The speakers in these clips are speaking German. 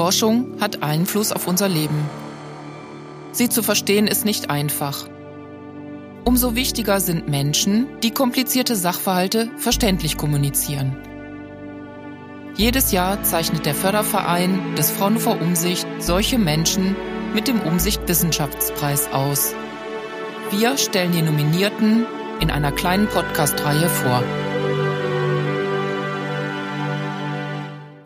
Forschung hat Einfluss auf unser Leben. Sie zu verstehen ist nicht einfach. Umso wichtiger sind Menschen, die komplizierte Sachverhalte verständlich kommunizieren. Jedes Jahr zeichnet der Förderverein des Fraunhofer Umsicht solche Menschen mit dem Umsicht Wissenschaftspreis aus. Wir stellen die Nominierten in einer kleinen Podcast-Reihe vor.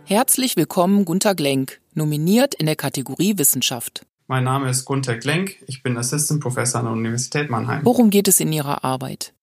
Herzlich willkommen Gunter Glenk, nominiert in der Kategorie Wissenschaft. Mein Name ist Gunter Glenk, ich bin Assistant Professor an der Universität Mannheim. Worum geht es in Ihrer Arbeit?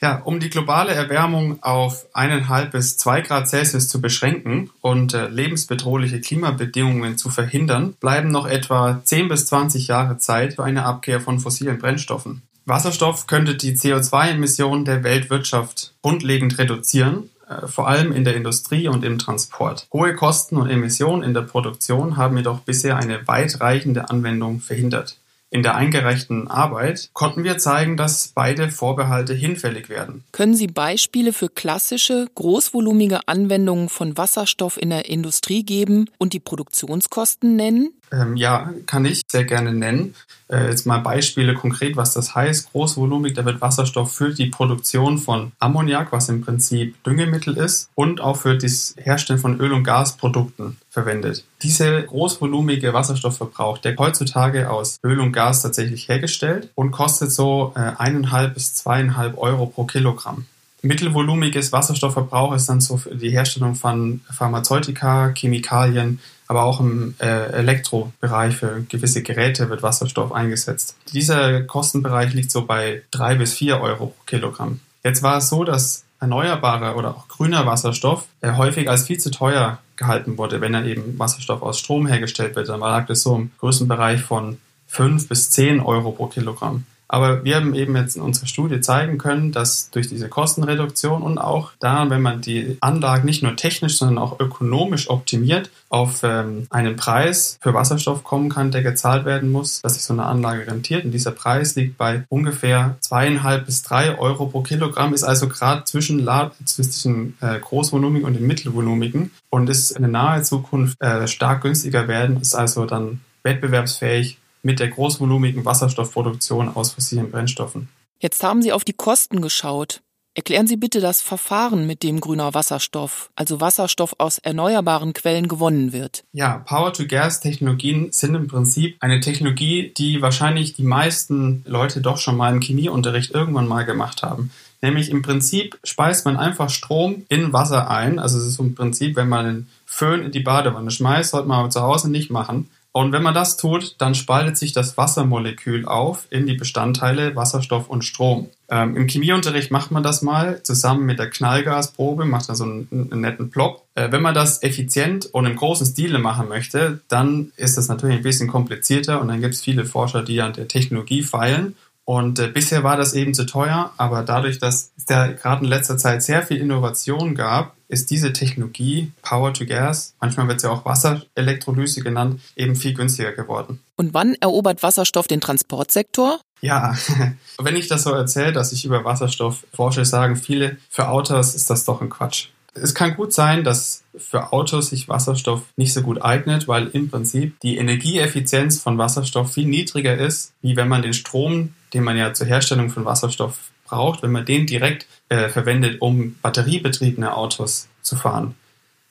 Ja, um die globale Erwärmung auf eineinhalb bis zwei Grad Celsius zu beschränken und äh, lebensbedrohliche Klimabedingungen zu verhindern, bleiben noch etwa 10 bis 20 Jahre Zeit für eine Abkehr von fossilen Brennstoffen. Wasserstoff könnte die CO2-Emissionen der Weltwirtschaft grundlegend reduzieren vor allem in der Industrie und im Transport. Hohe Kosten und Emissionen in der Produktion haben jedoch bisher eine weitreichende Anwendung verhindert. In der eingereichten Arbeit konnten wir zeigen, dass beide Vorbehalte hinfällig werden. Können Sie Beispiele für klassische, großvolumige Anwendungen von Wasserstoff in der Industrie geben und die Produktionskosten nennen? Ähm, ja, kann ich sehr gerne nennen. Äh, jetzt mal Beispiele konkret, was das heißt. Großvolumig, da wird Wasserstoff für die Produktion von Ammoniak, was im Prinzip Düngemittel ist, und auch für das Herstellen von Öl- und Gasprodukten verwendet. Diese großvolumige Wasserstoffverbrauch, der heutzutage aus Öl und Gas tatsächlich hergestellt und kostet so äh, eineinhalb bis zweieinhalb Euro pro Kilogramm. Mittelvolumiges Wasserstoffverbrauch ist dann so für die Herstellung von Pharmazeutika, Chemikalien, aber auch im äh, Elektrobereich für gewisse Geräte wird Wasserstoff eingesetzt. Dieser Kostenbereich liegt so bei drei bis vier Euro pro Kilogramm. Jetzt war es so, dass erneuerbarer oder auch grüner Wasserstoff äh, häufig als viel zu teuer gehalten wurde, wenn er eben Wasserstoff aus Strom hergestellt wird. Dann lag das so im größten Bereich von fünf bis zehn Euro pro Kilogramm. Aber wir haben eben jetzt in unserer Studie zeigen können, dass durch diese Kostenreduktion und auch da, wenn man die Anlagen nicht nur technisch, sondern auch ökonomisch optimiert, auf ähm, einen Preis für Wasserstoff kommen kann, der gezahlt werden muss, dass sich so eine Anlage rentiert. Und dieser Preis liegt bei ungefähr zweieinhalb bis drei Euro pro Kilogramm, ist also gerade zwischen, zwischen äh, großvolumigen und den mittelvolumigen und ist in der nahe Zukunft äh, stark günstiger werden, ist also dann wettbewerbsfähig mit der großvolumigen Wasserstoffproduktion aus fossilen Brennstoffen. Jetzt haben Sie auf die Kosten geschaut. Erklären Sie bitte das Verfahren, mit dem grüner Wasserstoff, also Wasserstoff aus erneuerbaren Quellen gewonnen wird. Ja, Power-to-Gas-Technologien sind im Prinzip eine Technologie, die wahrscheinlich die meisten Leute doch schon mal im Chemieunterricht irgendwann mal gemacht haben. Nämlich im Prinzip speist man einfach Strom in Wasser ein. Also es ist im Prinzip, wenn man einen Föhn in die Badewanne schmeißt, sollte man aber zu Hause nicht machen. Und wenn man das tut, dann spaltet sich das Wassermolekül auf in die Bestandteile Wasserstoff und Strom. Ähm, Im Chemieunterricht macht man das mal zusammen mit der Knallgasprobe, macht da so einen, einen netten Plop. Äh, wenn man das effizient und im großen Stile machen möchte, dann ist das natürlich ein bisschen komplizierter und dann gibt es viele Forscher, die an der Technologie feilen und äh, bisher war das eben zu teuer, aber dadurch, dass es da gerade in letzter Zeit sehr viel Innovation gab, ist diese Technologie Power to Gas, manchmal wird sie ja auch Wasserelektrolyse genannt, eben viel günstiger geworden. Und wann erobert Wasserstoff den Transportsektor? Ja, wenn ich das so erzähle, dass ich über Wasserstoff forsche, sagen viele, für Autos ist das doch ein Quatsch. Es kann gut sein, dass für Autos sich Wasserstoff nicht so gut eignet, weil im Prinzip die Energieeffizienz von Wasserstoff viel niedriger ist, wie wenn man den Strom, den man ja zur Herstellung von Wasserstoff braucht, wenn man den direkt äh, verwendet, um batteriebetriebene Autos zu fahren.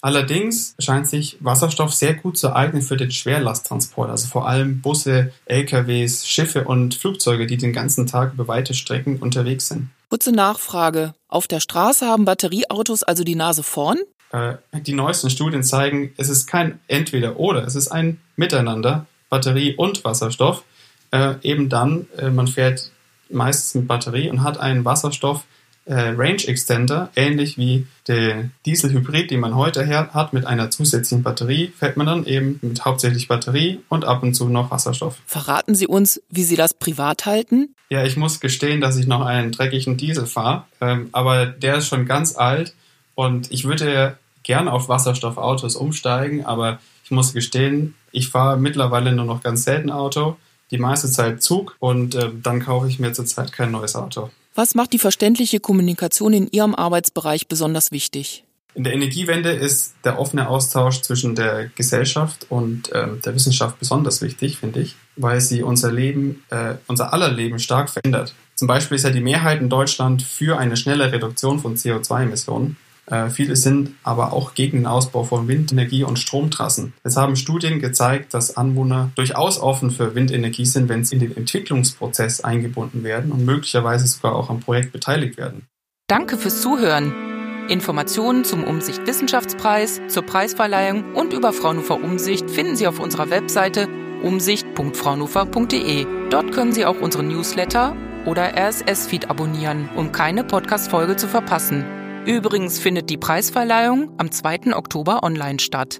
Allerdings scheint sich Wasserstoff sehr gut zu eignen für den Schwerlasttransport, also vor allem Busse, LKWs, Schiffe und Flugzeuge, die den ganzen Tag über weite Strecken unterwegs sind. Kurze Nachfrage. Auf der Straße haben Batterieautos also die Nase vorn? Äh, die neuesten Studien zeigen, es ist kein Entweder-Oder, es ist ein Miteinander, Batterie und Wasserstoff. Äh, eben dann, äh, man fährt meistens mit Batterie und hat einen Wasserstoff, äh, Range Extender, ähnlich wie der Dieselhybrid, den man heute hat, mit einer zusätzlichen Batterie, fährt man dann eben mit hauptsächlich Batterie und ab und zu noch Wasserstoff. Verraten Sie uns, wie Sie das privat halten? Ja, ich muss gestehen, dass ich noch einen dreckigen Diesel fahre, ähm, aber der ist schon ganz alt und ich würde gerne auf Wasserstoffautos umsteigen, aber ich muss gestehen, ich fahre mittlerweile nur noch ganz selten Auto, die meiste Zeit Zug und äh, dann kaufe ich mir zurzeit kein neues Auto. Was macht die verständliche Kommunikation in Ihrem Arbeitsbereich besonders wichtig? In der Energiewende ist der offene Austausch zwischen der Gesellschaft und ähm, der Wissenschaft besonders wichtig, finde ich, weil sie unser Leben, äh, unser aller Leben stark verändert. Zum Beispiel ist ja die Mehrheit in Deutschland für eine schnelle Reduktion von CO2-Emissionen. Äh, viele sind aber auch gegen den Ausbau von Windenergie und Stromtrassen. Es haben Studien gezeigt, dass Anwohner durchaus offen für Windenergie sind, wenn sie in den Entwicklungsprozess eingebunden werden und möglicherweise sogar auch am Projekt beteiligt werden. Danke fürs Zuhören. Informationen zum Umsicht Wissenschaftspreis, zur Preisverleihung und über Fraunhofer Umsicht finden Sie auf unserer Webseite umsicht.fraunhofer.de. Dort können Sie auch unsere Newsletter oder RSS-Feed abonnieren, um keine Podcast-Folge zu verpassen. Übrigens findet die Preisverleihung am 2. Oktober online statt.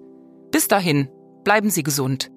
Bis dahin, bleiben Sie gesund.